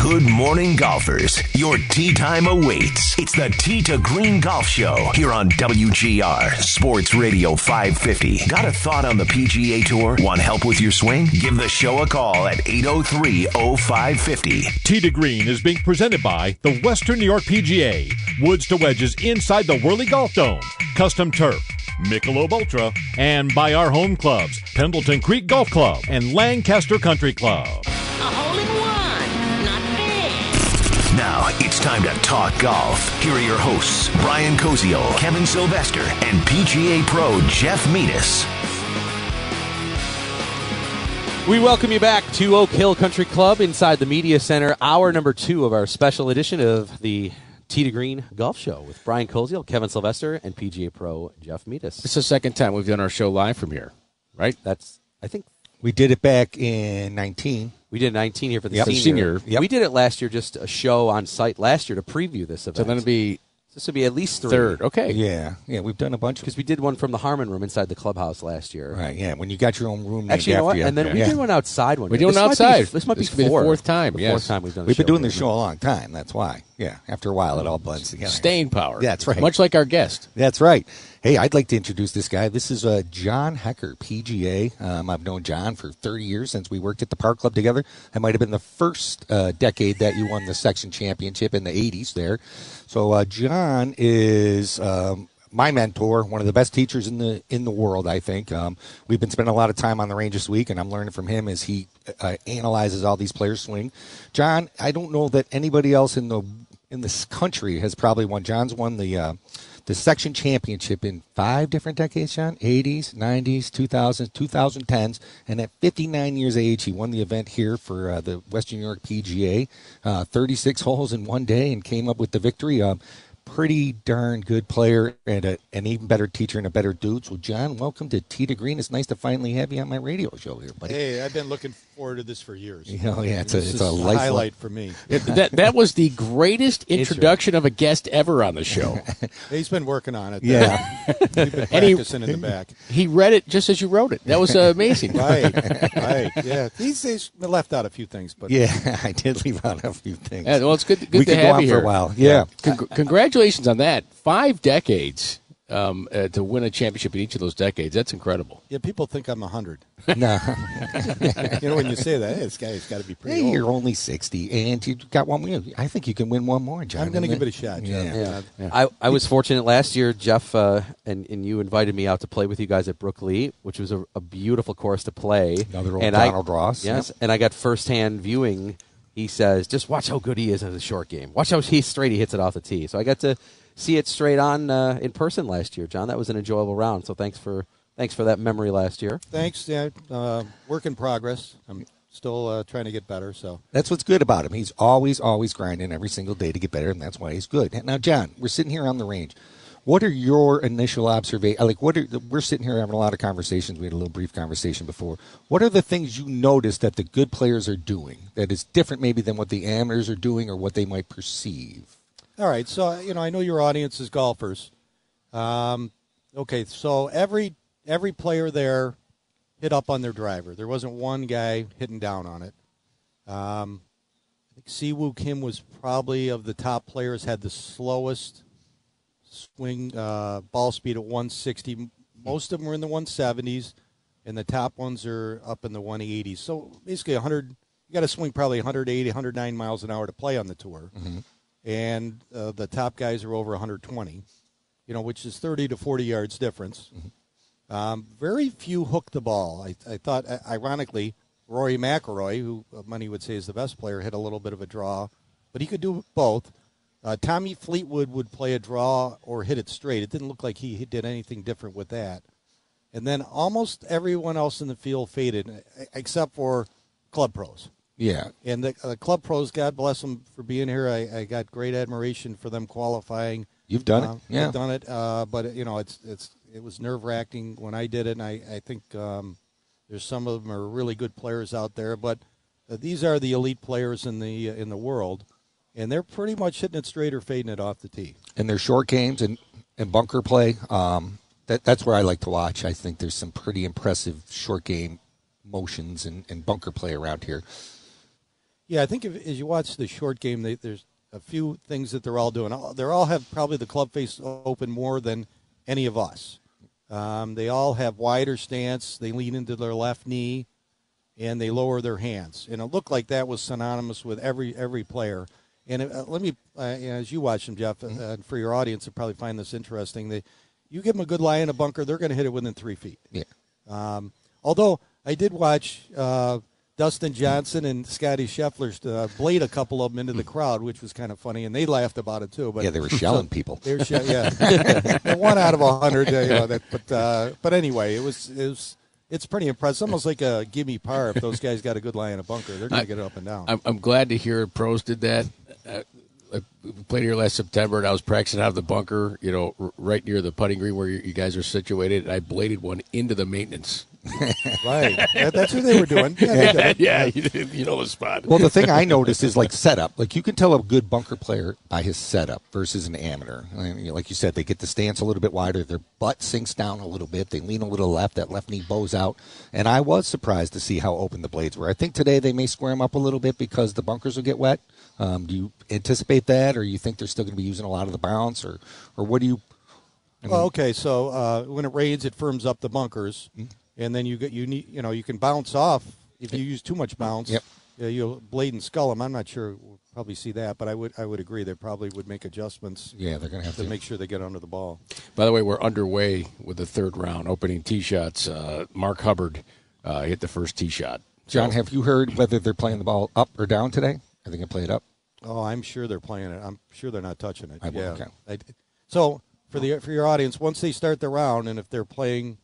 Good morning, golfers. Your tee time awaits. It's the Tee to Green Golf Show here on WGR Sports Radio 550. Got a thought on the PGA Tour? Want help with your swing? Give the show a call at 803 0550. Tee to Green is being presented by the Western New York PGA. Woods to wedges inside the Whirly Golf Dome. Custom turf. Michelob Ultra. And by our home clubs, Pendleton Creek Golf Club and Lancaster Country Club. Now it's time to talk golf. Here are your hosts, Brian Koziol, Kevin Sylvester, and PGA Pro Jeff Metis. We welcome you back to Oak Hill Country Club inside the Media Center, hour number two of our special edition of the Tee to Green Golf Show with Brian Koziol, Kevin Sylvester, and PGA Pro Jeff Metis. It's the second time we've done our show live from here, right? That's, I think, We did it back in 19. we did 19 here for the Yep. senior. Senior. Yep. We did it last year, just a show on site last year to preview this event. So then it'd be this would be at least three. third. Okay. Yeah, yeah, we've done a bunch of Because we did one from the Harmon Room inside the clubhouse last year. Right, yeah. When you got your own room named Actually, you know what? after you. And then we yeah. did one outside one. We year. did one This might be- outside. this might This be could be the four. fourth time, The yes. fourth time we've done. a We've been show doing here. this show a long time. That's why. Yeah. After a while, it all blends together. Staying power. That's right. Much like our guest. That's right. Hey, I'd like to introduce this guy. This is uh, John Hecker, PGA. Um, I've known John for 30 years since we worked at the Park Club together. That might have been the first uh, decade that you won the section championship in the 80s there. So uh, John is um, my mentor, one of the best teachers in the in the world, I think. Um, we've been spending a lot of time on the range this week, and I'm learning from him as he uh, analyzes all these players' swing. John, I don't know that anybody else in the in this country has probably won. John's won the uh, the section championship in five different decades, John. 80s, 90s, 2000s, 2010s, and at 59 years of age, he won the event here for uh, the Western New York PGA. Uh, 36 holes in one day and came up with the victory. Um, pretty darn good player and a, an even better teacher and a better dude. So, John, welcome to Tee to Green. It's nice to finally have you on my radio show here, buddy. Hey, I've been looking forward to this for years. Oh, yeah, it's a- This it's is a lifelong- highlight for me. It- that that was the greatest introduction of a guest ever on the show. He's been working on it. Yeah. We've been And he- practicing in the back. he read it just as you wrote it. That was uh, amazing. Right, right. Yeah, he's, he's left out a few things, but Yeah, I did leave out a few things. Yeah, well, it's good, good we to could have go on for a while. Yeah. Con- congratulations on that. Five decades um, uh, to win a championship in each of those decades. That's incredible. yeah, people think I'm hundred. no. You know, when you say that, hey, this guy's got to be pretty Hey, old. you're only 60, and you got one win. I think you can win one more, John. I'm going to give it a shot. Jeff. Yeah. Yeah. I, I was fortunate last year, Jeff, uh, and, and you invited me out to play with you guys at Brook-Lea, which was a, a beautiful course to play. Another old and Donald I, Ross, Yes, yep. and I got firsthand viewing. He says, just watch how good he is in the short game. Watch how he straight he hits it off the tee. So I got to see it straight on uh, in person last year, John. That was an enjoyable round. So thanks for thanks for that memory last year. Thanks. Yeah, uh, work in progress. I'm still uh, trying to get better. So That's what's good about him. He's always, always grinding every single day to get better, and that's why he's good. Now, John, we're sitting here on the range. What are your initial observations? Like, what are we're sitting here having a lot of conversations. We had a little brief conversation before. What are the things you notice that the good players are doing that is different, maybe, than what the amateurs are doing or what they might perceive? All right, so you know, I know your audience is golfers. Um, okay, so every every player there hit up on their driver. There wasn't one guy hitting down on it. Um, I think Siwoo Kim was probably of the top players had the slowest swing uh, ball speed at 160. Most of them were in the 170s, and the top ones are up in the 180s. So basically, 100. You got to swing probably 180, 109 miles an hour to play on the tour, and uh, the top guys are over 120. You know, which is 30 to 40 yards difference. Um, very few hook the ball. I, I thought, uh, ironically, Rory McIlroy, who uh, many would say is the best player, hit a little bit of a draw, but he could do both. Uh, Tommy Fleetwood would play a draw or hit it straight. It didn't look like he did anything different with that. And then almost everyone else in the field faded, uh, except for club pros. Yeah. And the uh, club pros, God bless them for being here. I, I got great admiration for them qualifying. You've done it. Um, Yeah. I've done it. Uh, but you know, it's it's it was nerve wracking when I did it. And I I think um, there's some of them are really good players out there, but uh, these are the elite players in the uh, in the world, and they're pretty much hitting it straight or fading it off the tee. and their short games and, and bunker play. Um, that that's where I like to watch. I think there's some pretty impressive short game motions and, and bunker play around here. Yeah, I think if, as you watch the short game, they, there's a few things that they're all doing. They all have probably the club face open more than any of us. Um, they all have wider stance. They lean into their left knee, and they lower their hands. And it looked like that was synonymous with every every player. And uh, let me, uh, as you watch them, Jeff, uh, and for your audience, to probably find this interesting. They, you give them a good lie in a bunker, they're going to hit it within three feet. Yeah. Um, although I did watch uh, Dustin Johnson and Scottie Scheffler uh, blade a couple of them into the crowd, which was kind of funny, and they laughed about it too. But Yeah, they were shelling people. They were she- yeah, one out of a hundred. Uh, you know, that, but uh, but anyway, it was it was it's pretty impressive. Almost like a gimme par if those guys got a good lie in a bunker, they're going to get it up and down. I'm, I'm glad to hear pros did that. Uh, I played here last September, and I was practicing out of the bunker, you know, r- right near the putting green where you, you guys are situated. And I bladed one into the maintenance. right, That- that's what they were doing. Yeah, they did yeah, you, you know the spot. Well, the thing I noticed is like setup. Like you can tell a good bunker player by his setup versus an amateur. I mean, like you said, they get the stance a little bit wider. Their butt sinks down a little bit. They lean a little left. That left knee bows out. And I was surprised to see how open the blades were. I think today they may square them up a little bit because the bunkers will get wet. Um, do you anticipate that, or you think they're still going to be using a lot of the bounce, or, or what do you? Well, okay, so uh, when it rains, it firms up the bunkers, and then you get you need you know you can bounce off if you use too much bounce. Yep. Yeah, you'll blade and skull them. I'm not sure. We'll probably see that, but I would I would agree they probably would make adjustments Yeah, they're going to have to to make sure they get under the ball. By the way, we're underway with the third round, opening tee shots. Uh, Mark Hubbard uh, hit the first tee shot. John, have you heard whether they're playing the ball up or down today? Are they going to play it up? Oh, I'm sure they're playing it. I'm sure they're not touching it. I yeah. okay. I- so for the for your audience, once they start the round, and if they're playing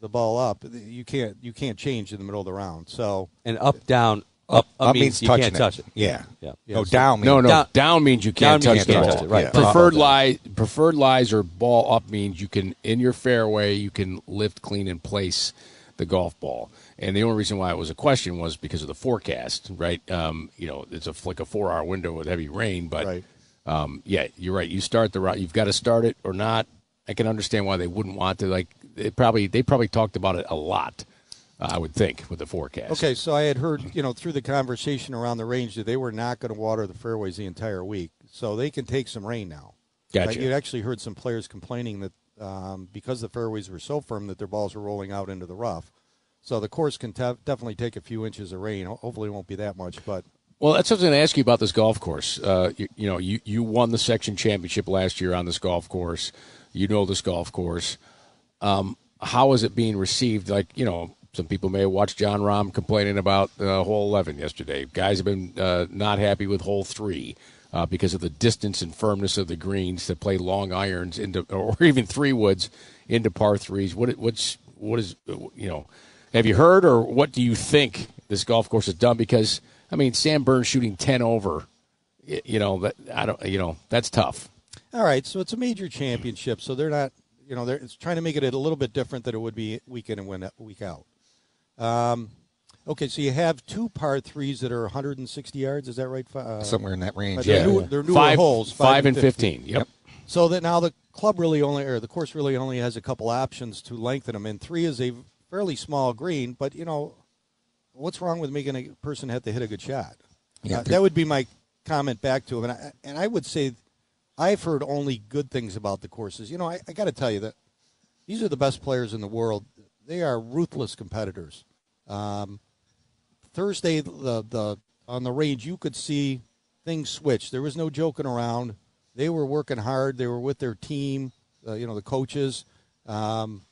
the ball up, you can't you can't change in the middle of the round. So And up, down, Up, up, up means, means you touching can't it. touch it. Yeah. Yeah. No, so- down means No, no, Down- down, means you can't touch means you can't ball. touch it, right. Yeah. Preferred lie, preferred lies or ball up means you can in your fairway you can lift, clean, and place the golf ball. And the only reason why it was a question was because of the forecast, right? Um, you know, it's a like a four hour window with heavy rain, but Right. um, yeah, you're right. You start the route. You've got to start it or not. I can understand why they wouldn't want to. Like, they probably they probably talked about it a lot. I would think with the forecast. Okay, so I had heard, you know, through the conversation around the range that they were not going to water the fairways the entire week, so they can take some rain now. Gotcha. Right? You actually heard some players complaining that um, because the fairways were so firm that their balls were rolling out into the rough. So the course can te- definitely take a few inches of rain. Hopefully, it won't be that much, but Well, that's what I was going to ask you about this golf course. Uh, you, you know, you, you won the section championship last year on this golf course. You know this golf course. Um, how is it being received? Like, you know, some people may have watched Jon Rahm complaining about uh, hole 11 yesterday. Guys have been uh, not happy with hole three uh, because of the distance and firmness of the greens to play long irons into, or even three woods into par threes. What, what's, what is, you know, have you heard or what do you think this golf course has done? Because, I mean, Sam Burns shooting 10 over, you know, that, I don't, you know, that's tough. All right, so it's a major championship, so they're not, you know, they're it's trying to make it a little bit different than it would be week in and win- week out. Um, okay, so you have two par threes that are 160 yards. Is that right? Uh, somewhere in that range. but they're, Yeah. new, they're newer Five, holes, five, and 15. Yep. So that now the club really only, or the course really only has a couple options to lengthen them. And three is a fairly small green, but you know, what's wrong with making a person have to hit a good shot? Yeah. Uh, that would be my comment back to him, and I, and I would say I've heard only good things about the courses. You know, I, I got to tell you that these are the best players in the world. They are ruthless competitors. Um, Thursday, the the on the range, you could see things switch. There was no joking around. They were working hard. They were with their team. Uh, you know, the coaches. Um,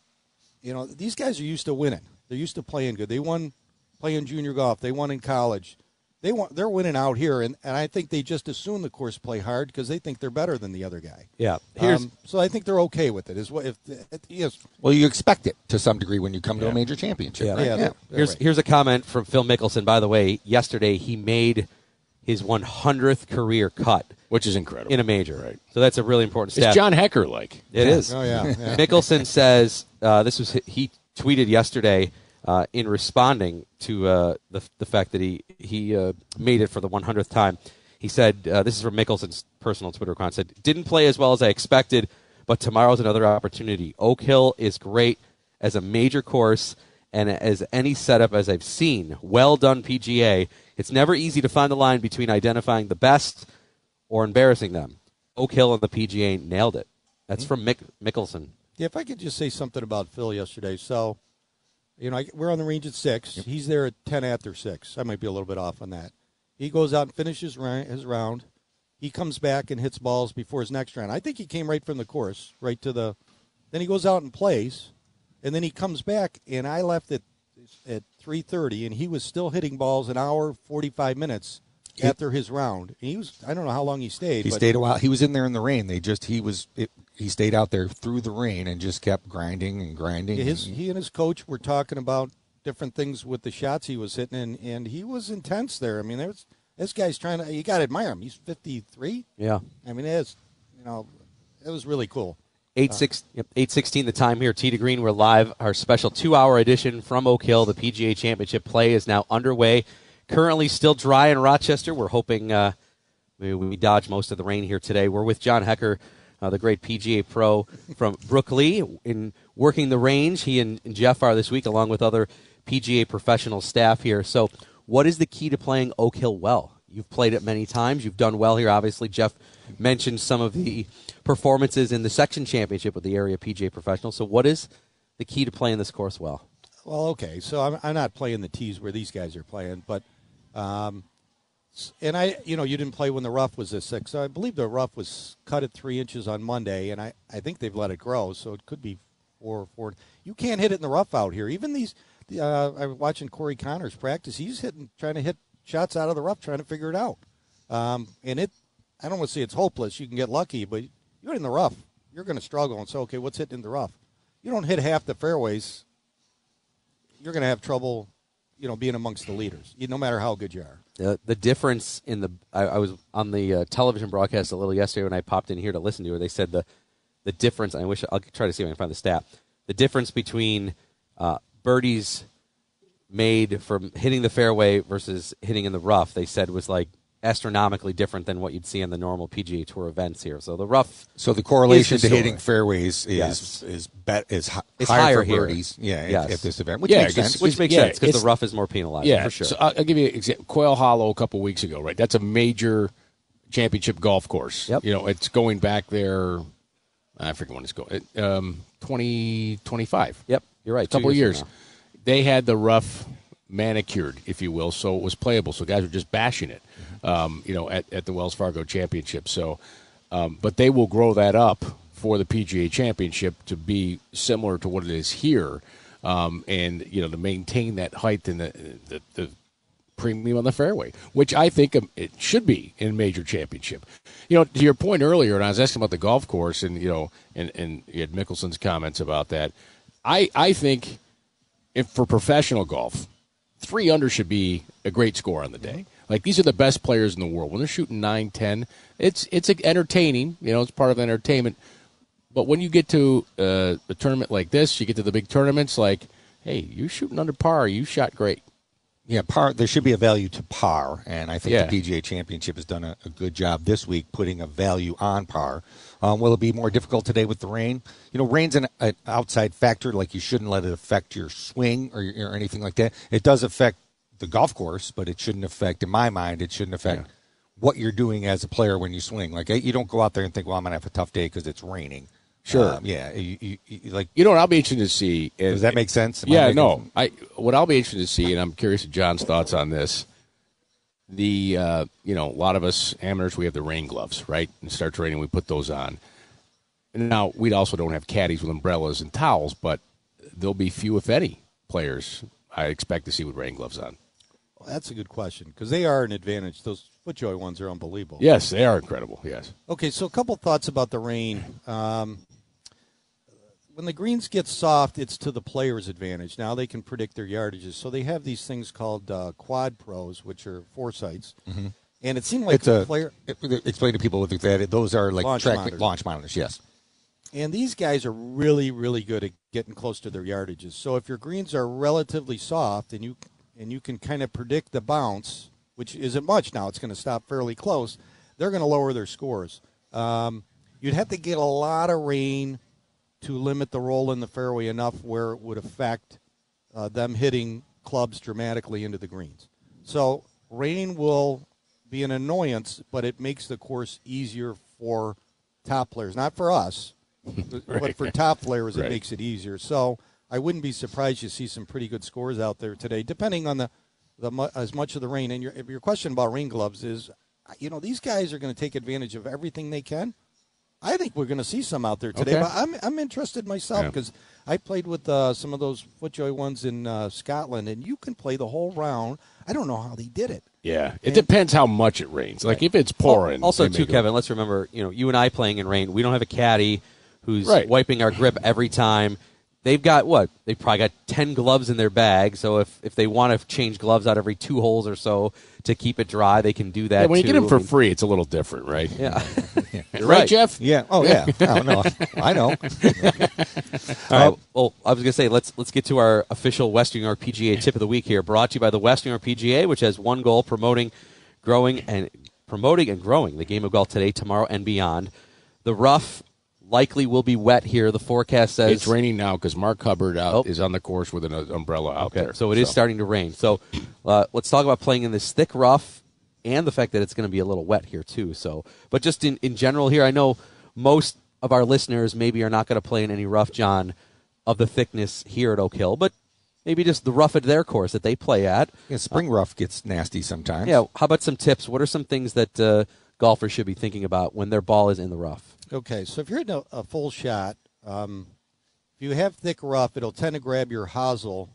you know, these guys are used to winning. They're used to playing good. They won playing junior golf. They won in college. They want they're winning out here, and, and I think they just assume the course play hard because they think they're better than the other guy. Yeah. Here's Um, so I think they're okay with it. Is what if it, yes, Well, you expect it to some degree when you come to a major championship. Yeah. right? Yeah, they're- they're Here's right. here's a comment from Phil Mickelson. By the way, yesterday he made his 100th career cut which is incredible. in a major. Right. So that's a really important stat. It's John Hecker like. It is. Oh yeah, yeah. Mickelson says uh, this was he tweeted yesterday uh, in responding to uh, the the fact that he he uh, made it for the 100th time. He said uh, this is from Mickelson's personal Twitter account. Said didn't play as well as I expected, but tomorrow's another opportunity. Oak Hill is great as a major course and as any setup as I've seen. Well done, PGA. It's never easy to find the line between identifying the best or embarrassing them. Oak Hill and the PGA nailed it. That's hmm. from Mick Mickelson. Yeah, if I could just say something about Phil yesterday. So, you know, I, we're on the range at six. He's there at ten after six. I might be a little bit off on that. He goes out and finishes his round. He comes back and hits balls before his next round. I think he came right from the course, right to the. Then he goes out and plays, and then he comes back. And I left at at three thirty, and he was still hitting balls an hour forty five minutes after his round. And he was I don't know how long he stayed. He but stayed a while. He was in there in the rain. They just he was it, he stayed out there through the rain and just kept grinding and grinding. His and- he and his coach were talking about different things with the shots he was hitting, and, and he was intense there. I mean, there was this guy's trying to. You got to admire him. He's fifty three. Yeah. I mean, it's you know, it was really cool. Eight six yep, eight sixteen. The time here. Tee to Green. We're live. Our special two hour edition from Oak Hill. The PGA Championship play is now underway. Currently still dry in Rochester. We're hoping uh, we, we dodge most of the rain here today. We're with John Hecker, uh, the great PGA pro from Brook-Lea, in working the range. He and, and Jeff are this week, along with other PGA professional staff here. So, what is the key to playing Oak Hill well? You've played it many times. You've done well here. Obviously, Jeff mentioned some of the performances in the section championship with the area PGA professional. So, what is the key to playing this course well? Well, okay, so I'm, I'm not playing the tees where these guys are playing, but um, and I, you know, you didn't play when the rough was a six. So I believe the rough was cut at three inches on Monday, and I, I think they've let it grow, so it could be four or four. You can't hit it in the rough out here. Even these, uh, I was watching Corey Conners practice. He's hitting, trying to hit shots out of the rough, trying to figure it out. Um, and it, I don't want to say it's hopeless. You can get lucky, but you're in the rough. You're going to struggle and say, okay, what's hitting in the rough? You don't hit half the fairways you're going to have trouble, you know, being amongst the leaders, no matter how good you are. The, the difference in the I, I was on the uh, television broadcast a little yesterday when I popped in here to listen to it. They said the the difference. I wish I'll try to see if I can find the stat. The difference between uh, birdies made from hitting the fairway versus hitting in the rough. They said was like astronomically different than what you'd see in the normal PGA Tour events here. So the rough. so the correlation is to hitting fairways is Yes. is bet is hi- It's higher, higher for here. birdies. Yeah, at- Yes. at, this event, which Yeah, makes sense. Which makes Yeah, sense because the rough is more penalized. Yeah, for sure. So I'll, I'll give you an example. Quail Hollow a couple weeks ago, right? That's a major championship golf course. Yep. You know, it's going back there. I forget when it's going. Um, twenty twenty five. yep, you're right. A couple Two years. They had the rough manicured, if you will, so it was playable. So guys were just bashing it, um, you know, at, at the Wells Fargo Championship. So, um, but they will grow that up for the PGA Championship to be similar to what it is here, um, and you know, to maintain that height and the, the, the premium on the fairway, which I think it should be in major championship. You know, to your point earlier, and I was asking about the golf course, and you know, and and you had Mickelson's comments about that. I I think if for professional golf, three under should be a great score on the day. Like these are the best players in the world. When they're shooting nine, ten, it's it's entertaining. You know, it's part of the entertainment. But when you get to uh, a tournament like this, you get to the big tournaments. Like, hey, you're shooting under par. You shot great. Yeah, par. There should be a value to par, and I think Yeah. the PGA Championship has done a, a good job this week putting a value on par. Um, will it be more difficult today with the rain? You know, rain's an, an outside factor. Like you shouldn't let it affect your swing or, your, or anything like that. It does affect the golf course, but it shouldn't affect, in my mind, it shouldn't affect what you're doing as a player when you swing. Like you don't go out there and think, well, I'm gonna have a tough day because it's raining. Sure. Um, yeah. You, you, you, like, You know what I'll be interested to see. and- does that make sense? Am I yeah, making- no. I what I'll be interested to see, and I'm curious of John's thoughts on this. The uh, you know a lot of us amateurs we have the rain gloves right, and start training we put those on. Now we also don't have caddies with umbrellas and towels, but there'll be few if any players I expect to see with rain gloves on. Well, that's a good question because they are an advantage. Those FootJoy ones are unbelievable. Yes, they are incredible. Yes. Okay, so a couple thoughts about the rain. Um, when the greens get soft, it's to the player's advantage. Now they can predict their yardages. So they have these things called uh, quad pros, which are foresights. And it seemed like it's a the player. Explain to people what that those are like Launch track monitors. launch monitors. Yes. And these guys are really, really good at getting close to their yardages. So if your greens are relatively soft and you and you can kind of predict the bounce, which isn't much now, it's going to stop fairly close. They're going to lower their scores. Um, you'd have to get a lot of rain to limit the roll in the fairway enough where it would affect uh, them hitting clubs dramatically into the greens. So rain will be an annoyance, but it makes the course easier for top players, not for us, but for top players, it Right. makes it easier. So I wouldn't be surprised to see some pretty good scores out there today, depending on the, the as much of the rain. And your your question about rain gloves is, you know, these guys are going to take advantage of everything they can. I think we're going to see some out there today, Okay. but I'm I'm interested myself Yeah. because I played with uh, some of those FootJoy ones in uh, Scotland, and you can play the whole round. I don't know how they did it. Yeah, it depends how much it rains. Like if it's pouring. Also, too, make it- Kevin. Let's remember, you know, you and I playing in rain. We don't have a caddy who's Right. wiping our grip every time. They've got what? They've probably got ten gloves in their bag. So if if they want to change gloves out every two holes or so to keep it dry, they can do that. Yeah, when you too. get them for I mean, free, it's a little different, right? yeah, You're right, Jeff. Yeah. Oh yeah. I know. I know. All right. Well, I was going to say let's let's get to our official Western New York PGA tip of the week here, brought to you by the Western New York PGA, which has one goal: promoting, growing, and promoting and growing the game of golf today, tomorrow, and beyond. The rough likely will be wet here. The forecast says It's raining now because Mark Hubbard out Oh. is on the course with an uh, umbrella out Okay, there. so it is starting to rain. So uh, let's talk about playing in this thick rough and the fact that it's going to be a little wet here too. So, but just in, in general here, I know most of our listeners maybe are not going to play in any rough, John, of the thickness here at Oak Hill, but maybe just the rough at their course that they play at. Yeah, spring rough gets nasty sometimes. Yeah, how about some tips? What are some things that uh, golfers should be thinking about when their ball is in the rough? Okay, so if you're hitting a, a full shot, um, if you have thick rough, it'll tend to grab your hosel,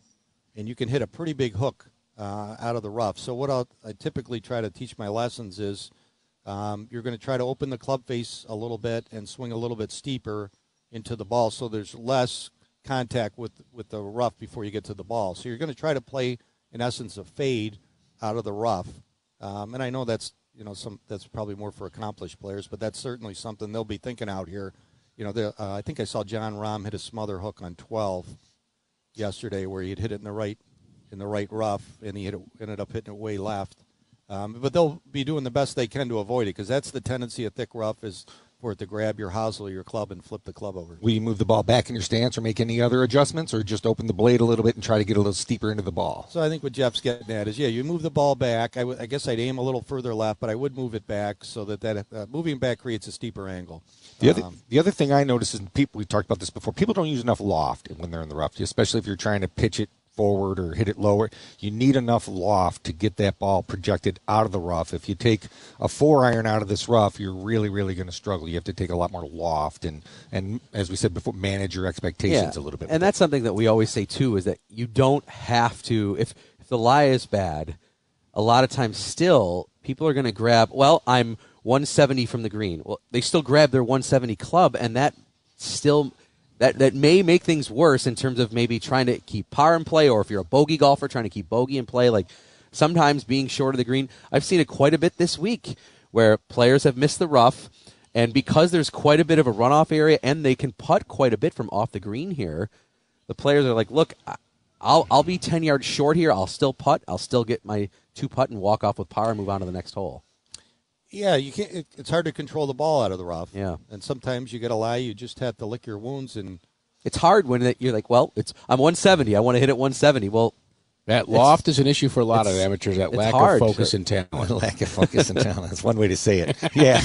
and you can hit a pretty big hook uh, out of the rough. So what I'll, I typically try to teach my lessons is um, you're going to try to open the club face a little bit and swing a little bit steeper into the ball, so there's less contact with with the rough before you get to the ball. So you're going to try to play, in essence, a fade out of the rough. Um, and I know that's you know some that's probably more for accomplished players, but that's certainly something they'll be thinking out here. You know, the, uh, I think I saw Jon Rahm hit a smother hook on 12 yesterday, where he had hit it in the right in the right rough, and he it, ended up hitting it way left. Um, but they'll be doing the best they can to avoid it because that's the tendency of thick rough is for it to grab your hosel, or your club, and flip the club over. Will you move the ball back in your stance or make any other adjustments or just open the blade a little bit and try to get a little steeper into the ball? So I think what Jeff's getting at is, yeah, you move the ball back. I, w- I guess I'd aim a little further left, but I would move it back so that that uh, moving back creates a steeper angle. The other, Um, the other thing I notice is people we talked about this before. People don't use enough loft when they're in the rough, especially if you're trying to pitch it forward or hit it lower. You need enough loft to get that ball projected out of the rough. If you take a four iron out of this rough, you're really, really going to struggle. You have to take a lot more loft and and as we said before, manage your expectations a little bit. And that's something that we always say too is that you don't have to if if the lie is bad, a lot of times still people are going to grab. Well, I'm 170 from the green. Well, they still grab their 170 club, and that still that that may make things worse in terms of maybe trying to keep par in play, or if you're a bogey golfer trying to keep bogey in play, like. Sometimes being short of the green, I've seen it quite a bit this week, where players have missed the rough, and because there's quite a bit of a runoff area, and they can putt quite a bit from off the green here, the players are like, "Look, I'll I'll be ten yards short here. I'll still putt. I'll still get my two putt and walk off with par and move on to the next hole." Yeah, you can't. It, it's hard to control the ball out of the rough. Yeah. and sometimes you got to lie. You just have to lick your wounds and It's hard when it, you're like, "Well, it's I'm 170. I want to hit it 170." Well, That loft is an issue for a lot of amateurs. That it's lack hard of to- focus and talent. lack of focus and talent. That's one way to say it. Yeah.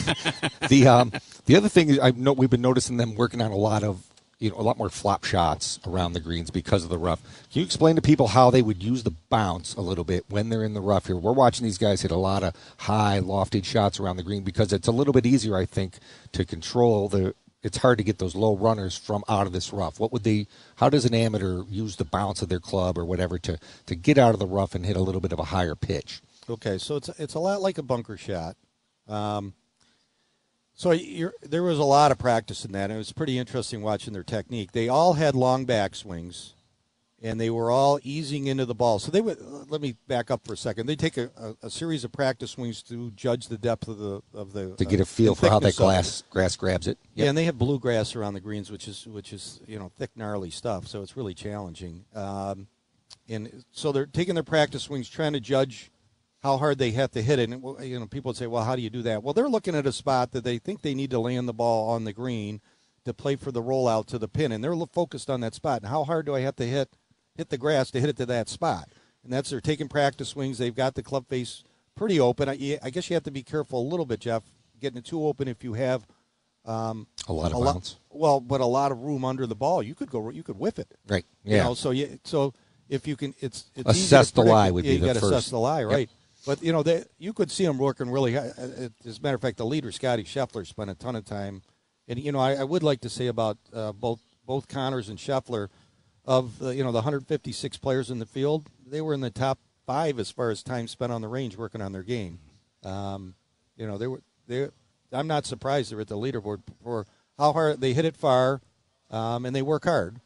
The um, the other thing is I know we've been noticing them working on a lot of you know a lot more flop shots around the greens because of the rough. Can you explain to people how they would use the bounce a little bit when they're in the rough here? We're watching these guys hit a lot of high lofted shots around the green because it's a little bit easier, I think, to control the. It's hard to get those low runners from out of this rough. What would they? How does an amateur use the bounce of their club or whatever to to get out of the rough and hit a little bit of a higher pitch? Okay, so it's it's a lot like a bunker shot. Um, so you're, there was a lot of practice in that, and it was pretty interesting watching their technique. They all had long back swings, and they were all easing into the ball. So they would. Let me back up for a second. They take a, a, a series of practice swings to judge the depth of the of the to get uh, a feel and for how that thickness of it. glass grass grabs it. Yeah, and they have bluegrass around the greens, which is which is you know thick, gnarly stuff. So it's really challenging. Um, and so they're taking their practice swings, trying to judge how hard they have to hit it. And you know, people would say, "Well, how do you do that?" Well, they're looking at a spot that they think they need to land the ball on the green to play for the rollout to the pin, and they're focused on that spot. And how hard do I have to hit hit the grass to hit it to that spot? And that's they're taking practice swings. They've got the club face pretty open. I, I guess you have to be careful a little bit, Jeff, getting it too open if you have um, A lot of a lot- bounce. well, but a lot of room under the ball. You could go. You could whiff it. Right. You Yeah. know, so you so if you can, it's, it's Assess the lie would yeah, be you the gotta assess the lie, Yep. But you know, they, you could see them working really. Uh, uh, As a matter of fact, the leader Scottie Scheffler spent a ton of time, and you know, I, I would like to say about uh, both both Conners and Scheffler, of the, you know the 156 players in the field, they were in the top five as far as time spent on the range working on their game. Um, you know, they were they. I'm not surprised they're at the leaderboard for how hard they hit it far, um, and they work hard.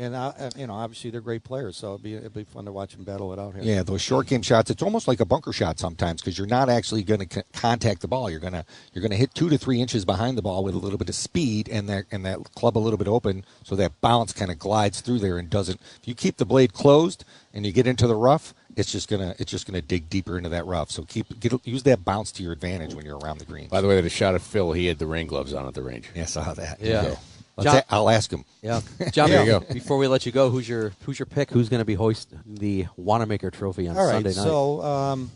And uh, uh, you know, obviously they're great players, so it'd be it'd be fun to watch them battle it out here. Yeah, those short game shots. It's almost like a bunker shot sometimes because you're not actually going to c- contact the ball. You're gonna you're gonna hit two to three inches behind the ball with a little bit of speed and that and that club a little bit open, so that bounce kind of glides through there and doesn't. If you keep the blade closed and you get into the rough, it's just gonna it's just gonna dig deeper into that rough. So keep get, use that bounce to your advantage when you're around the green. By the way, that shot at Phil, he had the rain gloves on at the range. Yeah, I saw that. Yeah. Okay. Let's John- a- I'll ask him. Yeah, John. There you go. Before we let you go, who's your who's your pick? Who's going to be hoist the Wanamaker Trophy on All right, Sunday night? so um,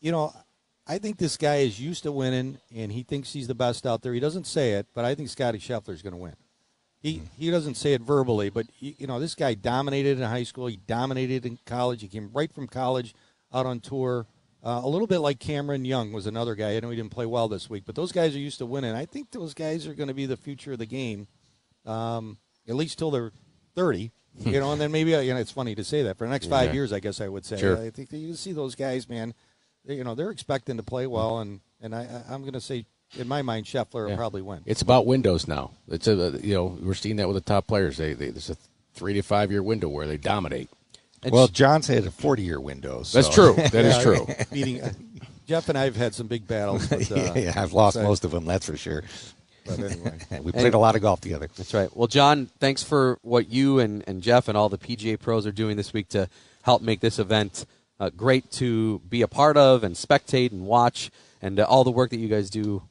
you know, I think this guy is used to winning, and he thinks he's the best out there. He doesn't say it, but I think Scottie Scheffler is going to win. He he doesn't say it verbally, but he, you know, this guy dominated in high school. He dominated in college. He came right from college out on tour. Uh, a little bit like Cameron Young was another guy. I know he didn't play well this week, but those guys are used to winning. I think those guys are going to be the future of the game, um, at least till they're thirty. You know, and then maybe you know it's funny to say that for the next five Yeah. years, I guess I would say. Sure. I think that you see those guys, man. They, you know, they're expecting to play well, and and I, I- I'm going to say, in my mind, Scheffler will probably win. It's about windows now. It's a you know we're seeing that with the top players. They, they there's a three to five year window where they dominate. And Well, sh- John's had a 40 year window. So. That's true. That is Yeah, true. Beating uh, Jeff and I have had some big battles. But, uh, yeah, I've lost so- most of them. That's for sure. But anyway, We played a lot of golf together. That's right. Well, John, thanks for what you and, and Jeff and all the PGA pros are doing this week to help make this event uh, great to be a part of and spectate and watch, and uh, all the work that you guys do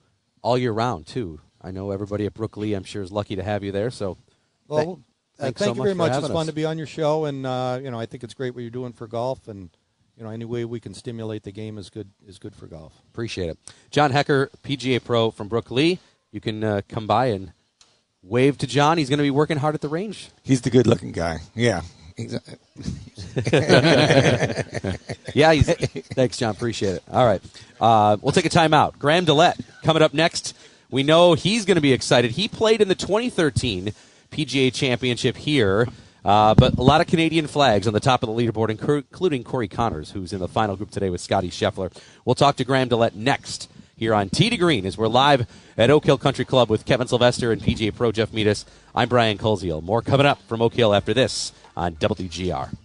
all year round too. I know everybody at Brook-Lea, I'm sure, is lucky to have you there. So, well, th- uh, thank so you very much much. It's having fun to be on your show, and uh, you know, I think it's great what you're doing for golf, and you know, any way we can stimulate the game is good is good for golf. Appreciate it. John Hecker, PGA Pro from Brook-Lea. You can uh, come by and wave to John. He's going to be working hard at the range. He's the good looking guy. Yeah. He's, Yeah, he's, thanks, John. Appreciate it. All right. Uh, we'll take a timeout. Graham DeLaet coming up next. We know he's going to be excited. He played in the 2013 PGA Championship here, uh, but a lot of Canadian flags on the top of the leaderboard, including Corey Conners, who's in the final group today with Scottie Scheffler. We'll talk to Graham DeLaet next here on Tee to Green as we're live at Oak Hill Country Club with Kevin Sylvester and PGA Pro Jeff Meadis. I'm Brian Koziol. More coming up from Oak Hill after this on WGR.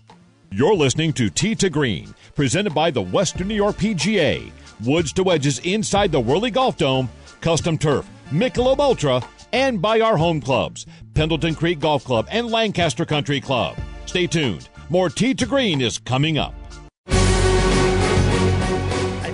You're listening to Tee to Green, presented by the Western New York PGA. Woods to wedges inside the Whirly Golf Dome, custom turf, Michelob Ultra, and by our home clubs, Pendleton Creek Golf Club and Lancaster Country Club. Stay tuned. More Tee to Green is coming up.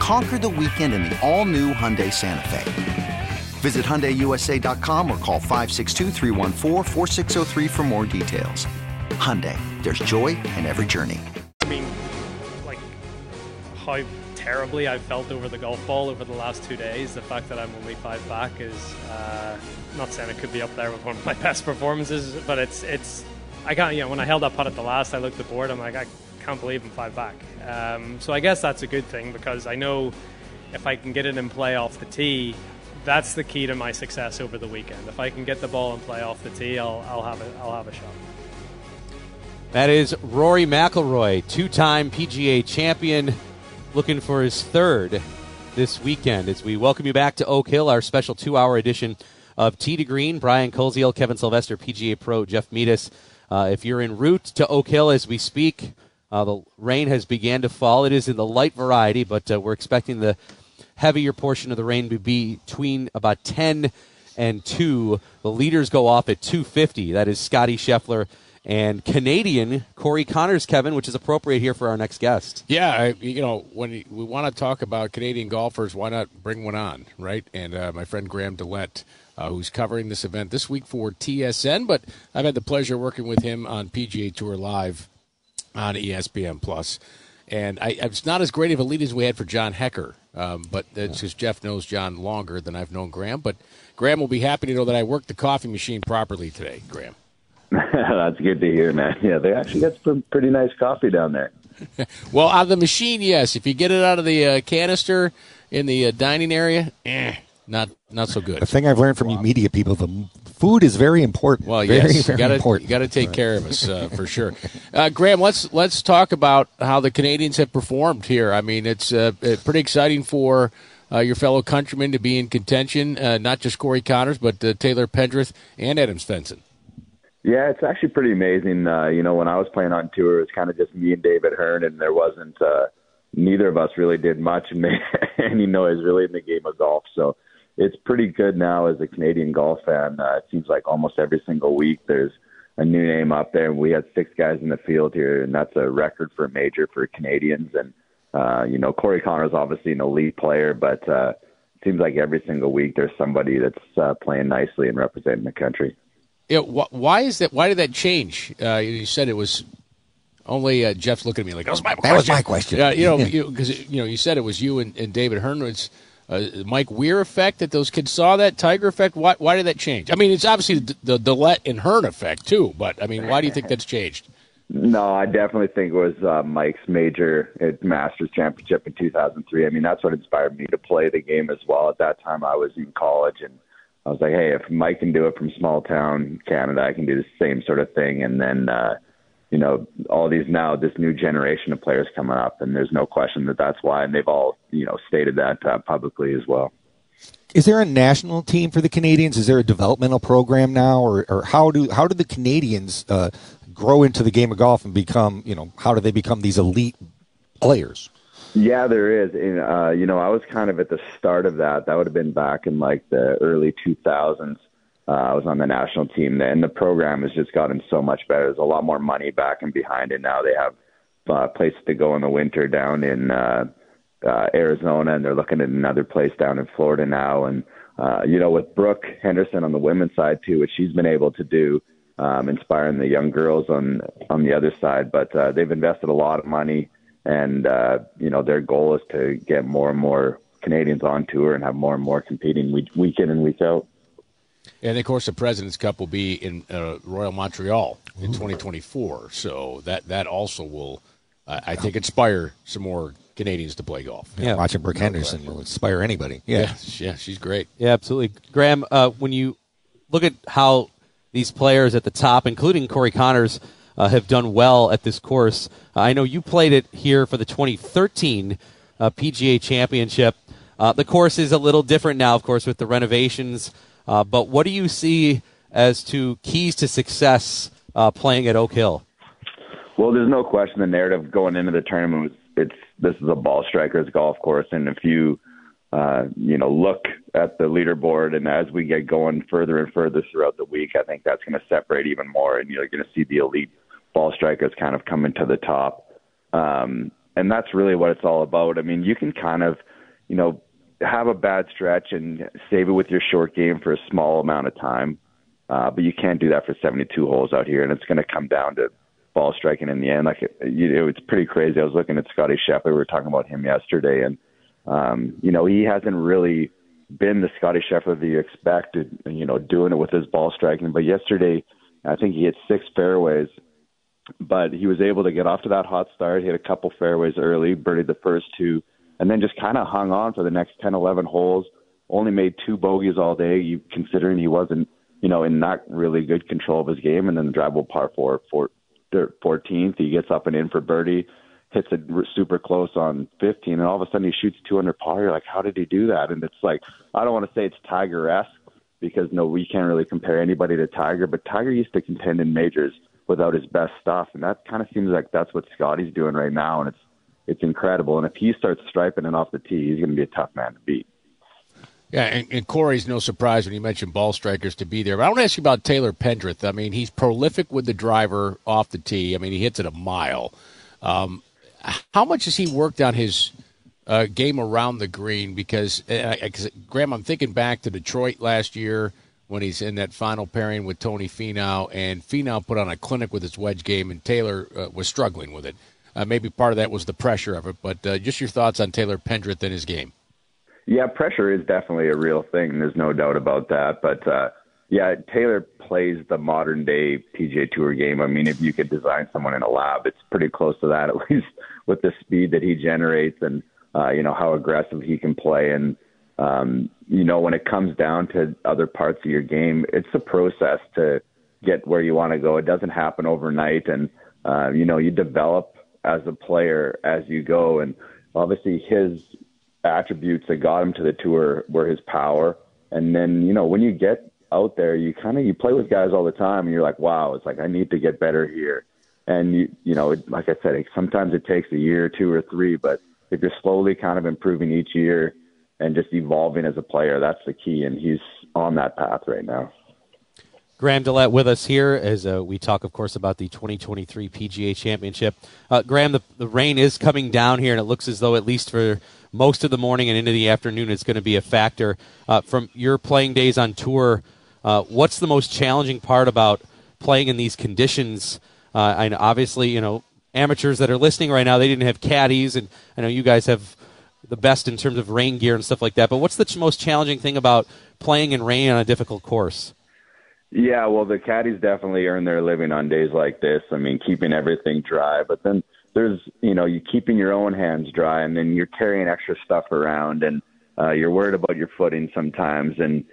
Conquer the weekend in the all-new Hyundai Santa Fe. Visit HyundaiUSA.com or call 562 for more details. Hyundai, there's joy in every journey. I mean, like how terribly I've felt over the golf ball over the last two days. The fact that I'm only five back is uh, not saying it could be up there with one of my best performances, but it's it's I can't you know when I held that putt at the last, I looked at the board. I'm like I can't believe I'm five back. Um, so I guess that's a good thing because I know if I can get it in play off the tee, that's the key to my success over the weekend. If I can get the ball in play off the tee, I'll, I'll have a, I'll have a shot. That is Rory McIlroy, two-time PGA champion, looking for his third this weekend. As we welcome you back to Oak Hill, our special two-hour edition of Tee to Green. Brian Koziol, Kevin Sylvester, PGA Pro Jeff Metis. Uh, if you're en route to Oak Hill as we speak, uh, the rain has began to fall. It is in the light variety, but uh, we're expecting the heavier portion of the rain to be between about 10 and 2. The leaders go off at 250. That is Scottie Scheffler and Canadian Corey Conners, Kevin, which is appropriate here for our next guest. Yeah, I, you know, when we want to talk about Canadian golfers, why not bring one on, right? And uh, my friend Graham DeLaet, uh, who's covering this event this week for TSN, but I've had the pleasure working with him on PGA Tour Live on ESPN Plus. And I, it's not as great of a lead as we had for John Hecker, um, but that's because Jeff knows John longer than I've known Graham. But Graham will be happy to know that I worked the coffee machine properly today, Graham. That's good to hear, man. Yeah, they actually got some pretty nice coffee down there. well, out of the machine, yes. If you get it out of the uh, canister in the uh, dining area, eh, not not so good. The thing I've learned from you media people, the food is very important. Well, very, yes, very you gotta, important. You got to take care of us uh, for sure. Uh, Graham, let's let's talk about how the Canadians have performed here. I mean, it's uh, pretty exciting for uh, your fellow countrymen to be in contention. Uh, not just Corey Conners, but uh, Taylor Pendrith and Adam Svensson. Yeah, it's actually pretty amazing. Uh, you know, when I was playing on tour, it was kind of just me and David Hearn, and there wasn't uh, neither of us really did much and made any noise really in the game of golf. So it's pretty good now as a Canadian golf fan. Uh, it seems like almost every single week there's a new name up there. And we had six guys in the field here, and that's a record for a major for Canadians. And uh, you know, Corey Conners obviously an elite player, but uh, it seems like every single week there's somebody that's uh, playing nicely and representing the country. Yeah, wh- why is that? Why did that change? Uh, you said it was only uh, Jeff's looking at me like that was my That question. was my question. Yeah, you know, because you, know you said it was you and, and David Hearn. Uh, Mike Weir effect that those kids saw that Tiger effect. Why, why did that change? I mean, it's obviously the, the DeLaet and Hearn effect too. But I mean, why do you think that's changed? No, I definitely think it was uh, Mike's major at Masters Championship in 2003. I mean, that's what inspired me to play the game as well. At that time, I was in college, and I was like, hey, if Mike can do it from small town Canada, I can do the same sort of thing. And then, uh, you know, all these now, this new generation of players coming up, and there's no question that that's why, and they've all, you know, stated that uh, publicly as well. Is there a national team for the Canadians? Is there a developmental program now, or, or how do how do the Canadians uh, grow into the game of golf and become you know how do they become these elite players? Yeah, there is. And, uh, you know, I was kind of at the start of that. That would have been back in like the early 2000s. Uh, I was on the national team then. And the program has just gotten so much better. There's a lot more money back and behind it now. They have uh, places to go in the winter down in uh, uh, Arizona, and they're looking at another place down in Florida now. And uh, you know, with Brooke Henderson on the women's side too, what she's been able to do, um, inspiring the young girls on on the other side. But uh, they've invested a lot of money, and uh, you know, their goal is to get more and more Canadians on tour and have more and more competing week, week in and week out. And of course, the President's Cup will be in uh, Royal Montreal in 2024. So that that also will, uh, I think, inspire some more Canadians to play golf. Yeah, watching Brooke Henderson will inspire anybody. Yeah. yeah, yeah, she's great. Yeah, absolutely. Graham, uh, when you look at how these players at the top, including Corey Conners, uh, have done well at this course, uh, I know you played it here for the 2013 uh, PGA Championship. Uh, the course is a little different now, of course, with the renovations. Uh, but what do you see as to keys to success playing at Oak Hill? Well, there's no question the narrative going into the tournament was it's this is a ball strikers golf course, and if you uh, you know look at the leaderboard, and as we get going further and further throughout the week, I think that's going to separate even more, and you're going to see the elite ball strikers kind of coming to the top. Um, and that's really what it's all about. I mean, you can kind of, you know, have a bad stretch and save it with your short game for a small amount of time, uh, but you can't do that for 72 holes out here, and it's going to come down to ball striking in the end. Like you know, it's pretty crazy. I was looking at Scottie Scheffler. We were talking about him yesterday, and um, you know, he hasn't really been the Scottie Scheffler that you expected. You know, doing it with his ball striking. But yesterday, I think he hit six fairways, but he was able to get off to that hot start. He hit a couple fairways early, birdied the first two, and then just kind of hung on for the next 10, 11 holes. Only made two bogeys all day, you, considering he wasn't, you know, in not really good control of his game. And then the drivable par four, four 14th. He gets up and in for birdie, hits it super close on 15, and all of a sudden he shoots 200 par. You're like, how did he do that? And it's like, I don't want to say it's Tiger esque because no, we can't really compare anybody to Tiger, but Tiger used to contend in majors without his best stuff, and that kind of seems like that's what Scottie's doing right now, and it's it's incredible. And if he starts striping it off the tee, he's going to be a tough man to beat. Yeah, and, and, Corey's no surprise when you mentioned ball strikers to be there. But I want to ask you about Taylor Pendrith. I mean, he's prolific with the driver off the tee. I mean, he hits it a mile. Um, how much has he worked on his uh, game around the green? Because, uh, Graham, I'm thinking back to Detroit last year when he's in that final pairing with Tony Finau, and Finau put on a clinic with his wedge game, and Taylor uh, was struggling with it. Uh, maybe part of that was the pressure of it, but uh, just your thoughts on Taylor Pendrith and his game. Yeah, pressure is definitely a real thing. There's no doubt about that. But uh, yeah, Taylor plays the modern day PGA Tour game. I mean, if you could design someone in a lab, it's pretty close to that, at least with the speed that he generates and uh, you know how aggressive he can play. And um, you know, when it comes down to other parts of your game, it's a process to get where you want to go. It doesn't happen overnight, and uh, you know, you develop as a player as you go. And obviously, his attributes that got him to the tour were his power. And then, you know, when you get out there, you kind of you play with guys all the time, and you're like, wow, it's like I need to get better here. And you, you know, like I said, sometimes it takes a year, two or three, but if you're slowly kind of improving each year and just evolving as a player, that's the key. And he's on that path right now. Graham DeLaet with us here as uh, we talk, of course, about the 2023 PGA Championship. Uh, Graham, the, the rain is coming down here, and it looks as though, at least for most of the morning and into the afternoon, it's going to be a factor. Uh, from your playing days on tour, uh, what's the most challenging part about playing in these conditions? Uh, and obviously, you know, amateurs that are listening right now, they didn't have caddies, and I know you guys have the best in terms of rain gear and stuff like that. But what's the ch- most challenging thing about playing in rain on a difficult course? Yeah, well, the caddies definitely earn their living on days like this. I mean, keeping everything dry, but then there's, you know, you keeping your own hands dry, and then you're carrying extra stuff around, and uh, you're worried about your footing sometimes, and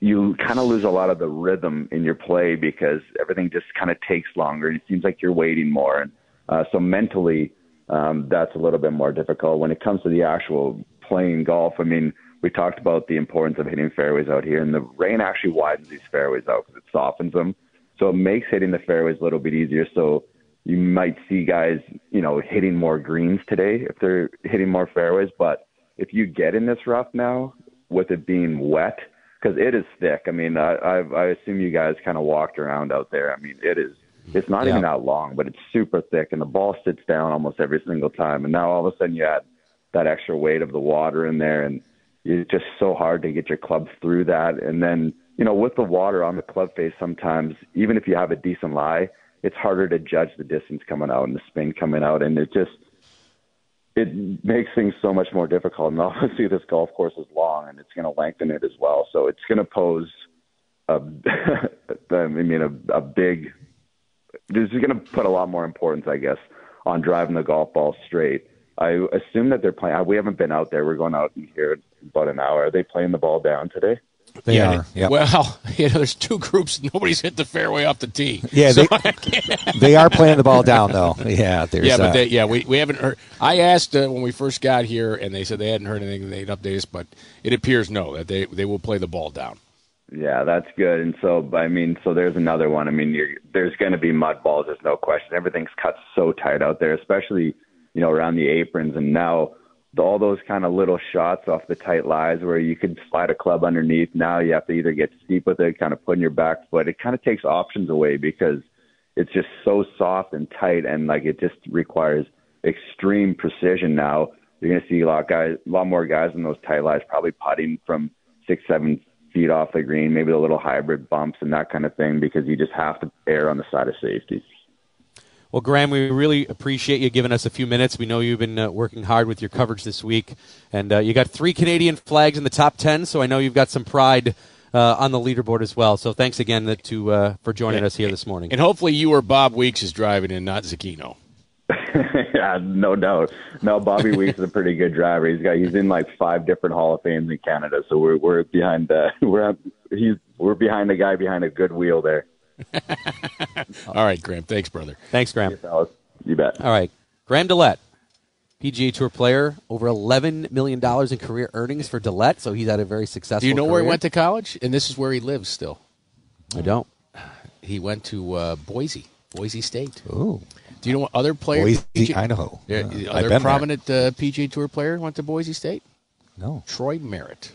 you kind of lose a lot of the rhythm in your play because everything just kind of takes longer. and It seems like you're waiting more, and uh, so mentally, um, that's a little bit more difficult. When it comes to the actual playing golf, I mean we talked about the importance of hitting fairways out here, and the rain actually widens these fairways out because it softens them. So it makes hitting the fairways a little bit easier. So, you might see guys, you know, hitting more greens today if they're hitting more fairways. But if you get in this rough now, with it being wet, because it is thick. I mean, I, I, I assume you guys kind of walked around out there. I mean, it is. It's not Yeah. even that long, but it's super thick, and the ball sits down almost every single time. And now all of a sudden you add that extra weight of the water in there, and it's just so hard to get your club through that. And then, you know, with the water on the club face, sometimes even if you have a decent lie, it's harder to judge the distance coming out and the spin coming out, and it just it makes things so much more difficult. And obviously, this golf course is long, and it's going to lengthen it as well. So it's going to pose a, I mean, a, a big. This is going to put a lot more importance, I guess, on driving the golf ball straight. I assume that they're playing. We haven't been out there. We're going out in here in about an hour. Are they playing the ball down today? They Yeah, are. Yep. Well, you know, there's two groups. Nobody's hit the fairway off the tee. Yeah, So they, they are playing the ball down though. Yeah, there's yeah, but uh, they, yeah, we, we haven't heard. I asked uh, when we first got here, and they said they hadn't heard anything. They'd update us, but it appears no that they they will play the ball down. Yeah, that's good. And so, I mean, so there's another one. I mean, you're, there's going to be mud balls. There's no question. Everything's cut so tight out there, especially you know around the aprons. And now all those kind of little shots off the tight lies where you could slide a club underneath. Now you have to either get steep with it, kind of putting your back foot. It kind of takes options away because it's just so soft and tight, and like it just requires extreme precision. Now you're going to see a lot guys, a lot more guys in those tight lies, probably putting from six, seven feet off the green, maybe the little hybrid bumps and that kind of thing, because you just have to err on the side of safety. Well, Graham, we really appreciate you giving us a few minutes. We know you've been uh, working hard with your coverage this week, and uh, you got three Canadian flags in the top ten. So I know you've got some pride uh, on the leaderboard as well. So thanks again that- to uh, for joining Yeah. us here this morning. And hopefully, you or Bob Weeks is driving and not Zucchino. yeah, no doubt. No, Bobby Weeks is a pretty good driver. He's got he's in like five different Hall of Fames in Canada, so we're we're behind uh, we're he's we're behind the guy behind a good wheel there. All right, Graham. Thanks, brother. Thanks, Graham. You bet. All right, Graham DeLaet, PGA Tour player, over eleven million dollars in career earnings for DeLaet. So he's had a very successful. Do you know where he went to college? And this is where he lives still. I don't. He went to uh, Boise, Boise State. Ooh. Do you know what other player? Boise, Idaho. Yeah, Uh, other prominent uh, PGA Tour player went to Boise State. No. Troy Merritt.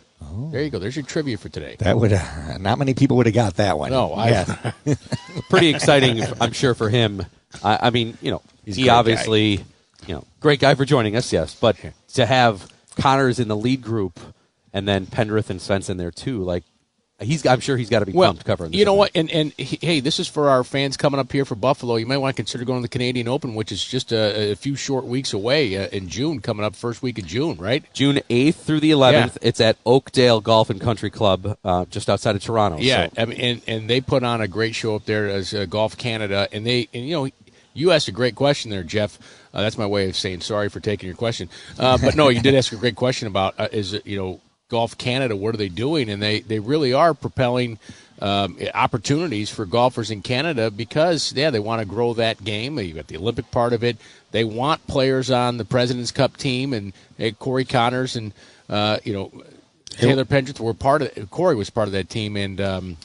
There you go. There's your trivia for today. That would uh, not many people would have got that one. No, I- Yeah. Pretty exciting, I'm sure, for him. I, I mean, you know, He's he obviously, you know, great guy for joining us. Yes, but to have Conners in the lead group and then Pendrith and Svensson there too, like he's, I'm sure he's got to be well, pumped covering. This you know event. what? And and hey, this is for our fans coming up here for Buffalo. You might want to consider going to the Canadian Open, which is just a, a few short weeks away uh, in June, coming up first week of June, right? June 8th through the 11th. It's at Oakdale Golf and Country Club, uh, just outside of Toronto. Yeah, So- I mean, and and they put on a great show up there as uh, Golf Canada, and they and you know. You asked a great question there, Jeff. Uh, that's my way of saying sorry for taking your question. Uh, but no, you did ask a great question about uh, is it, you know Golf Canada. What are they doing? And they they really are propelling um, opportunities for golfers in Canada because yeah, they want to grow that game. You've got the Olympic part of it. They want players on the President's Cup team, and Corey Conners and uh, you know Taylor Pendrith were part of. it. Corey was part of that team, and um,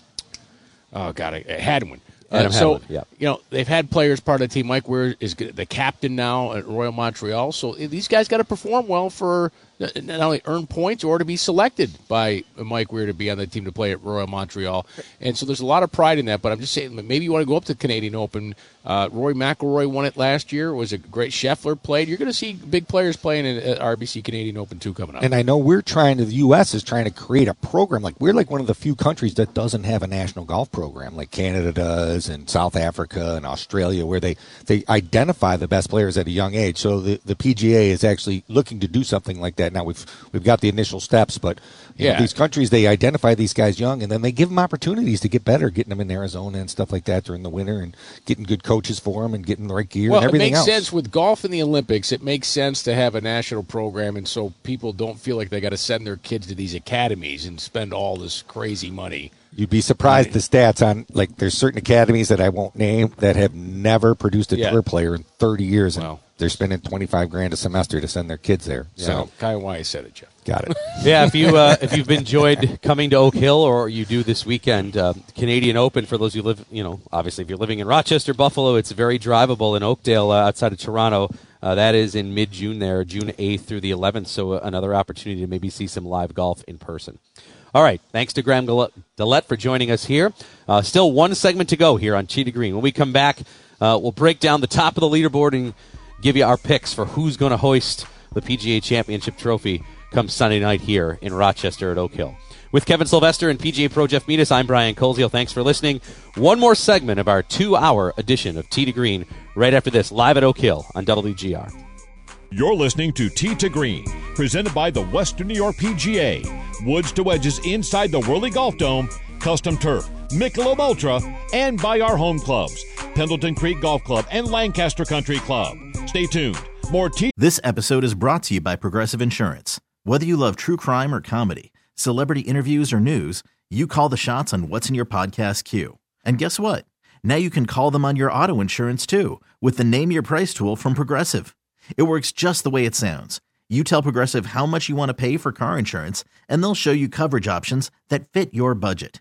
oh god, I- Hadwin. Uh, so yeah. you know they've had players part of the team. Mike Weir is the captain now at Royal Montreal. So eh, these guys got to perform well for not only earn points or to be selected by Mike Weir to be on the team to play at Royal Montreal. And so there's a lot of pride in that. But I'm just saying, maybe you want to go up to the Canadian Open. Uh, Roy McIlroy won it last year. It was a great Scheffler played. You're going to see big players playing in at RBC Canadian Open too coming up. And I know we're trying to, the U.S. is trying to create a program. Like, we're like one of the few countries that doesn't have a national golf program, like Canada does, and South Africa and Australia, where they, they identify the best players at a young age. So the, the PGA is actually looking to do something like that. Now, we've, we've got the initial steps, but you know, these countries, they identify these guys young, and then they give them opportunities to get better, getting them in Arizona and stuff like that during the winter, and getting good coaches for them, and getting the right gear well, and everything it makes else. sense with golf in the Olympics. It makes sense to have a national program, and so people don't feel like they got to send their kids to these academies and spend all this crazy money You'd be surprised the stats on like there's certain academies that I won't name that have never produced a Yeah. tour player in 30 years, and they're spending 25 grand a semester to send their kids there. Yeah, So kind of why I said it, Jeff. got it. yeah, if you uh, if you've enjoyed coming to Oak Hill or you do this weekend, uh, Canadian Open for those who live, you know, obviously if you're living in Rochester, Buffalo, it's very drivable in Oakdale uh, outside of Toronto. Uh, that is in mid June there, June 8th through the 11th. So uh, another opportunity to maybe see some live golf in person. All right, thanks to Graham DeLaet for joining us here. Uh, still one segment to go here on Tee to Green. When we come back, uh, we'll break down the top of the leaderboard and give you our picks for who's going to hoist the PGA Championship trophy come Sunday night here in Rochester at Oak Hill. With Kevin Sylvester and PGA Pro Jeff Metis, I'm Brian Koziol. Thanks for listening. One more segment of our two-hour edition of Tee to Green right after this, live at Oak Hill on WGR. You're listening to Tee to Green, presented by the Western New York PGA. Woods to wedges inside the Wehrle Golf Dome, custom turf, Michelob Ultra, and by our home clubs, Pendleton Creek Golf Club and Lancaster Country Club. Stay tuned. More Tee. This episode is brought to you by Progressive Insurance. Whether you love true crime or comedy, celebrity interviews or news, you call the shots on what's in your podcast queue. And guess what? Now you can call them on your auto insurance too with the Name Your Price tool from Progressive. It works just the way it sounds. You tell Progressive how much you want to pay for car insurance, and they'll show you coverage options that fit your budget.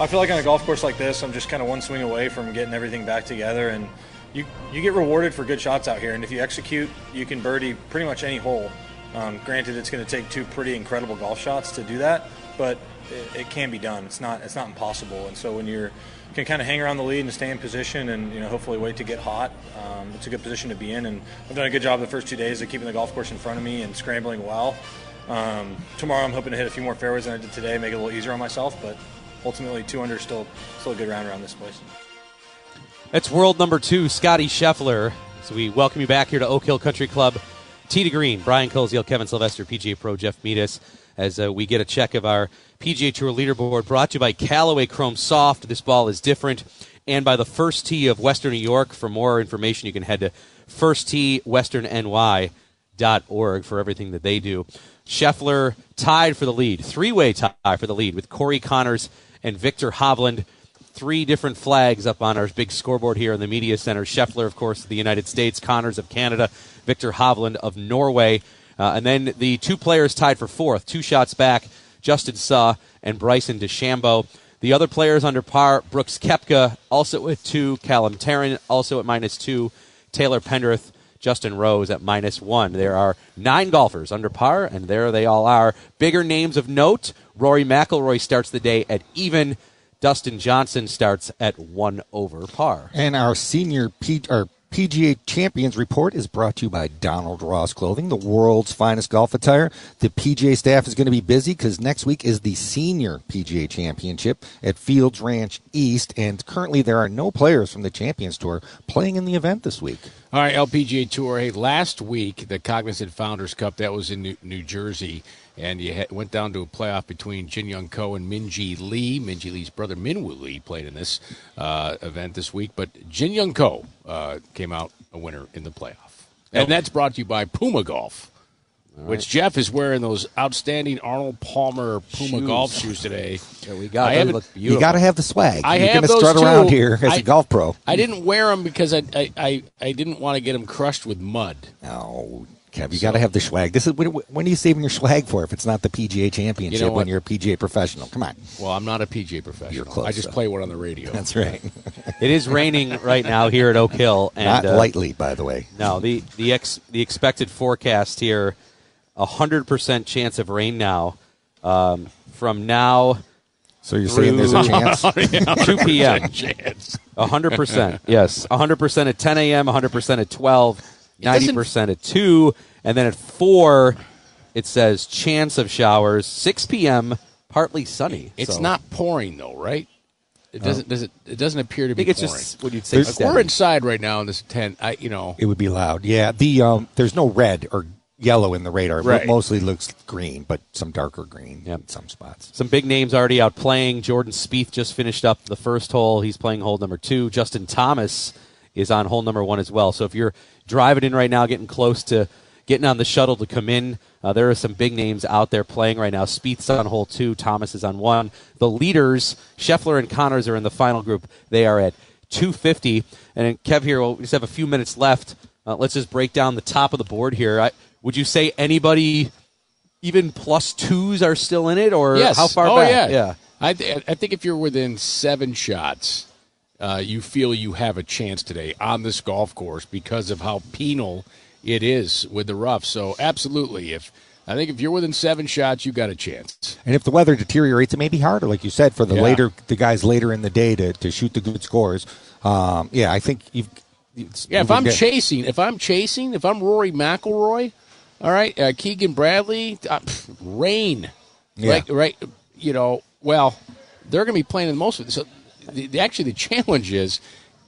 I feel like on a golf course like this, I'm just kind of one swing away from getting everything back together, and you you get rewarded for good shots out here. And if you execute, you can birdie pretty much any hole. Um, granted, it's going to take two pretty incredible golf shots to do that, but it, it can be done. It's not it's not impossible. And so when you're can kind of hang around the lead and stay in position, and you know hopefully wait to get hot, um, it's a good position to be in. And I've done a good job the first two days of keeping the golf course in front of me and scrambling well. Um, tomorrow, I'm hoping to hit a few more fairways than I did today, make it a little easier on myself. But ultimately, two under still still a good round around this place. That's world number two, Scottie Scheffler. So we welcome you back here to Oak Hill Country Club. To Green, Brian Koziol, Kevin Sylvester, PGA Pro Jeff Metis, as uh, we get a check of our PGA Tour leaderboard brought to you by Callaway Chrome Soft. This ball is different. And by the First Tee of Western New York. For more information, you can head to firstteewesternny.org for everything that they do. Scheffler tied for the lead, three way tie for the lead with Corey Conners and Viktor Hovland. Three different flags up on our big scoreboard here in the media center. Scheffler, of course, of the United States, Conners of Canada, Viktor Hovland of Norway. Uh, and then the two players tied for fourth, two shots back, Justin Suh and Bryson DeChambeau. The other players under par, Brooks Koepka, also at two, Callum Tarren, also at minus two, Taylor Pendrith, Justin Rose at minus one. There are nine golfers under par, and there they all are. Bigger names of note Rory McIlroy starts the day at even. Dustin Johnson starts at one over par. And our senior P- our PGA Champions report is brought to you by Donald Ross Clothing, the world's finest golf attire. The PGA staff is going to be busy because next week is the Senior PGA Championship at Fields Ranch East, and currently there are no players from the Champions Tour playing in the event this week. All right, LPGA Tour. Hey, last week the Cognizant Founders Cup that was in New, New Jersey, and you had, went down to a playoff between Jin Young Ko and Minjee Lee. Minjee Lee's brother Min Woo Lee played in this uh, event this week, but Jin Young Ko uh, came out a winner in the playoff, and that's brought to you by Puma Golf. Which Jeff is wearing those outstanding Arnold Palmer Puma Shoes. golf shoes today. Yeah, we got I those haven't- look You got to have the swag. I You're have gonna those strut too. around here as I- a golf pro. I didn't wear them because I I, I, I didn't want to get them crushed with mud. No, Kev, you got to have the swag. This is when, when are you saving your swag for? If it's not the PGA Championship, You know when you're a PGA professional, come on. Well, I'm not a PGA professional. You're close, I just though. play one on the radio. That's right. It is raining right now here at Oak Hill, and Not uh, lightly, by the way. No, the the ex, the expected forecast here, hundred percent chance of rain now, um, from now. So you're saying there's a chance? Two p.m. chance. hundred percent. Yes, hundred percent at ten a.m. hundred percent at 12, 90 percent at two, and then at four, it says chance of showers. Six p.m. partly sunny. It's So- not pouring though, right? It doesn't. Does it? It doesn't appear to I be. it's pouring. just what you'd say Like, we're inside right now in this tent. I, you know, It would be loud. Yeah, the um, there's no red or yellow in the radar. Right. It mostly looks green, but some darker green in some spots. Some big names already out playing. Jordan Spieth just finished up the first hole. He's playing hole number two. Justin Thomas is on hole number one as well. So if you're driving in right now, getting close to getting on the shuttle to come in, uh, there are some big names out there playing right now. Spieth's on hole two. Thomas is on one. The leaders, Scheffler and Conners, are in the final group. They are at 250. And Kev here, we'll just have a few minutes left. Uh, let's just break down the top of the board here. I, would you say anybody even plus twos are still in it, or yes. how far oh, back? Yeah, yeah. I, th- I think if you're within seven shots, uh, you feel you have a chance today on this golf course because of how penal it is with the rough. So absolutely, if I think if you're within seven shots, you got a chance. And if the weather deteriorates, it may be harder, like you said, for the Yeah. later the guys later in the day to, to shoot the good scores. Um, yeah, I think you've. Yeah, if I'm chasing, if I'm chasing, if I'm Rory McIlroy, all right, uh, Keegan Bradley, uh, pff, rain, Yeah. like right, you know, well, they're going to be playing in most of it. So, the, the, actually, the challenge is,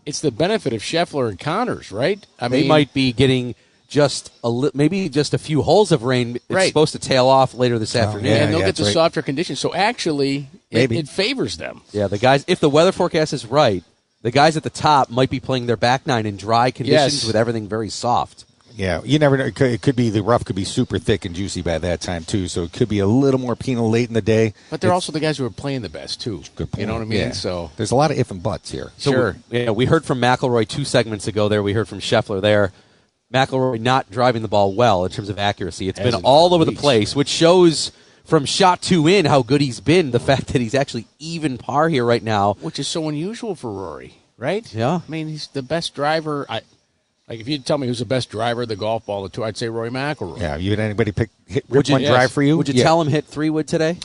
it's the benefit of Scheffler and Conners, right? I they mean, might be getting just a li- maybe just a few holes of rain. It's Right. supposed to tail off later this oh, afternoon, and they'll get the softer conditions. So actually, it, it favors them. Yeah, the guys. If the weather forecast is right, the guys at the top might be playing their back nine in dry conditions Yes. with everything very soft. Yeah, you never know. It could, it could be the rough could be super thick and juicy by that time too. So it could be a little more penal late in the day. But they're It's- also the guys who are playing the best too. Good point. You know what I mean? Yeah. So there's a lot of if and buts here. So Sure. We, yeah, we heard from McIlroy two segments ago. There, we heard from Scheffler there. McIlroy not driving the ball well in terms of accuracy. It's been all for over the place, which shows from shot two in how good he's been. The fact that he's actually even par here right now, which is so unusual for Rory, right? Yeah. I mean, he's the best driver. I like if you'd tell me who's the best driver of the golf ball, the two, I'd say Rory McIlroy. Yeah, you had anybody pick hit Would you- one Yes. drive for you? Would you Yeah. tell him hit three wood today?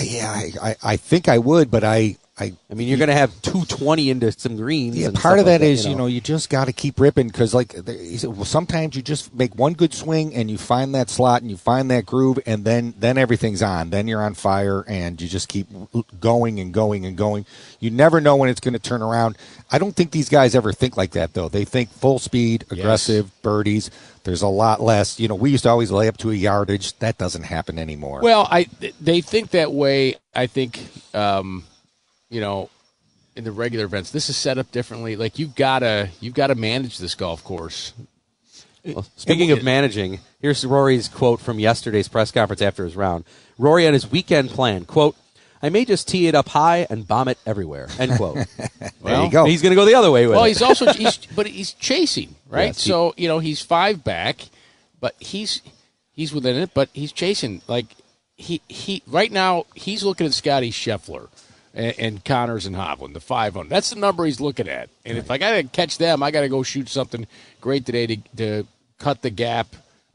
Yeah, I, I, I think I would, but I, I, I mean, you're going to have two twenty into some greens. Yeah, and part of like that is you know. you just got to keep ripping because like there- well, sometimes you just make one good swing and you find that slot and you find that groove and then then everything's on. Then you're on fire and you just keep going and going and going. You never know when it's going to turn around. I don't think these guys ever think like that though. They think full speed, aggressive birdies. There's a lot less. You know, we used to always lay up to a yardage. That doesn't happen anymore. Well, I they think that way. I think, um, you know, in the regular events, this is set up differently. Like you've gotta you've got to manage this golf course. Well, speaking of managing, here's Rory's quote from yesterday's press conference after his round. Rory on his weekend plan, quote, I may just tee it up high and bomb it everywhere. End quote. Well, you go. He's going to go the other way with Well, it. he's also he's but he's chasing right. So you know he's five back, but he's he's within it. But he's chasing like he he right now he's looking at Scottie Scheffler. And, and Conners and Hovland, the five on. That's the number he's looking at. And if I got to catch them, I got to go shoot something great today to, to cut the gap.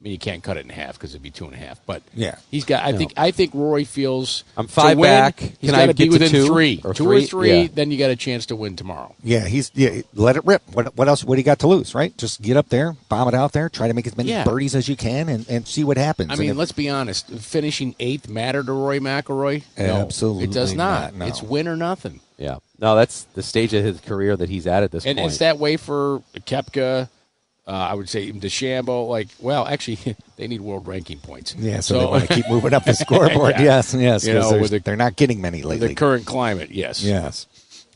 I mean, you can't cut it in half because it'd be two and a half. But Yeah. he's got. I No. think. I think Rory feels. I'm to five win, back. He's Can I got to be get to within two three, or two or three? three. Yeah. Then you got a chance to win tomorrow. Yeah, he's yeah. Let it rip. What what else? What do you got to lose? Right? Just get up there, bomb it out there, try to make as many Yeah. birdies as you can, and, and see what happens. I mean, if- let's be honest. Finishing eighth matter to Roy McIlroy? No, Absolutely it does not. not, no. It's win or nothing. yeah. No, that's the stage of his career that he's at at this And point. it's that way for Koepka. Uh, I would say even DeChambeau. Like, well, actually, they need world ranking points. yeah, so, they want to keep moving up the scoreboard. Yeah. Yes, yes. You 'cause know, the- they're not getting many lately. the current climate. Yes. yes.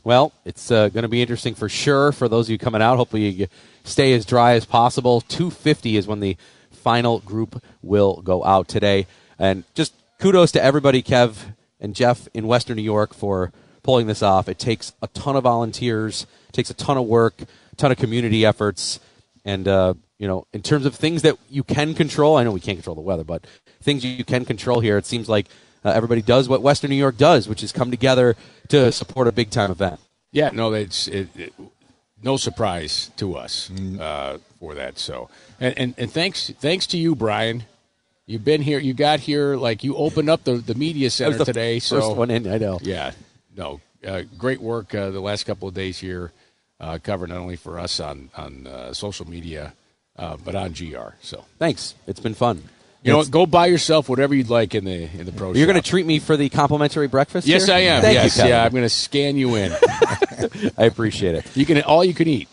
Well, it's uh, going to be interesting for sure for those of you coming out. Hopefully, you stay as dry as possible. 250 is when the final group will go out today. And just kudos to everybody, Kev and Jeff in Western New York, for pulling this off. It takes a ton of volunteers, it takes a ton of work, a ton of community efforts, and uh, you know, in terms of things that you can control, I know we can't control the weather, but things you can control here, it seems like uh, everybody does what Western New York does, which is come together to support a big time event. Yeah, no, it's it, it, no surprise to us uh, for that. So, and, and and thanks thanks to you, Brian. You've been here. You got here like you opened up the, the media center the today. first So one in, I know. Yeah, no, uh, great work uh, the last couple of days here, uh, covered not only for us on on uh, social media, uh, but on GR. So Thanks. It's been fun. you know, It's- go buy yourself whatever you'd like in the in the pro. You're going to treat me for the complimentary breakfast? Yes, here? I am. Thank yes, you, yeah, I'm going to scan you in. I appreciate it. You can all you can eat.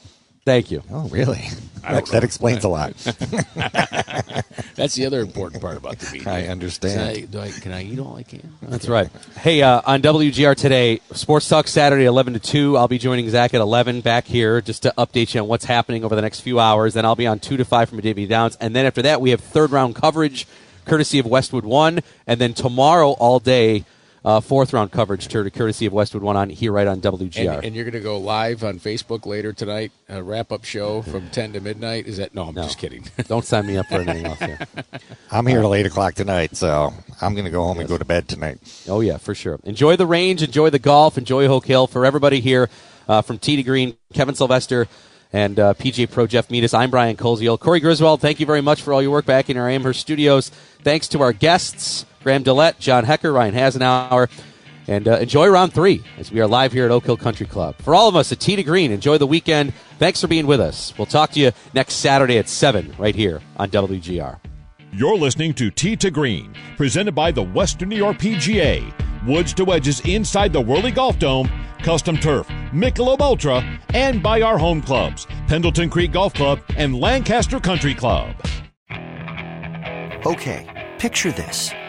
Thank you. Oh, really? That, that explains a lot. That's the other important part about the meeting. I understand. Can I, do I, can I eat all I can? That's right. Hey, uh, on WGR today, Sports Talk Saturday, 11 to 2. I'll be joining Zach at 11 back here just to update you on what's happening over the next few hours. Then I'll be on 2 to 5 from Davy Downs. And then after that, we have third round coverage courtesy of Westwood One. And then tomorrow, all day, uh, fourth round coverage tur- courtesy of Westwood One on here right on WGR. And, and you're going to go live on Facebook later tonight, a wrap up show from 10 to midnight. Is that? No, I'm just kidding. Don't sign me up for anything else here. I'm here till 8 o'clock tonight, so I'm going to go home and go to bed tonight. Oh yeah, for sure. Enjoy the range, enjoy the golf, enjoy Oak Hill. For everybody here, uh, from Tee to Green, Kevin Sylvester, and uh, PJ Pro Jeff Meadis. I'm Brian Koziol. Corey Griswold, thank you very much for all your work back in our Amherst studios. Thanks to our guests, Graham DeLaet, John Hecker, Ryan Hasenauer. And uh, enjoy round three as we are live here at Oak Hill Country Club. For all of us at Tee to Green, enjoy the weekend. Thanks for being with us. We'll talk to you next Saturday at 7 right here on WGR. You're listening to Tee to Green, presented by the Western New York PGA. Woods to wedges inside the Wehrle Golf Dome, custom turf, Michelob Ultra, and by our home clubs, Pendleton Creek Golf Club and Lancaster Country Club. Okay, picture this.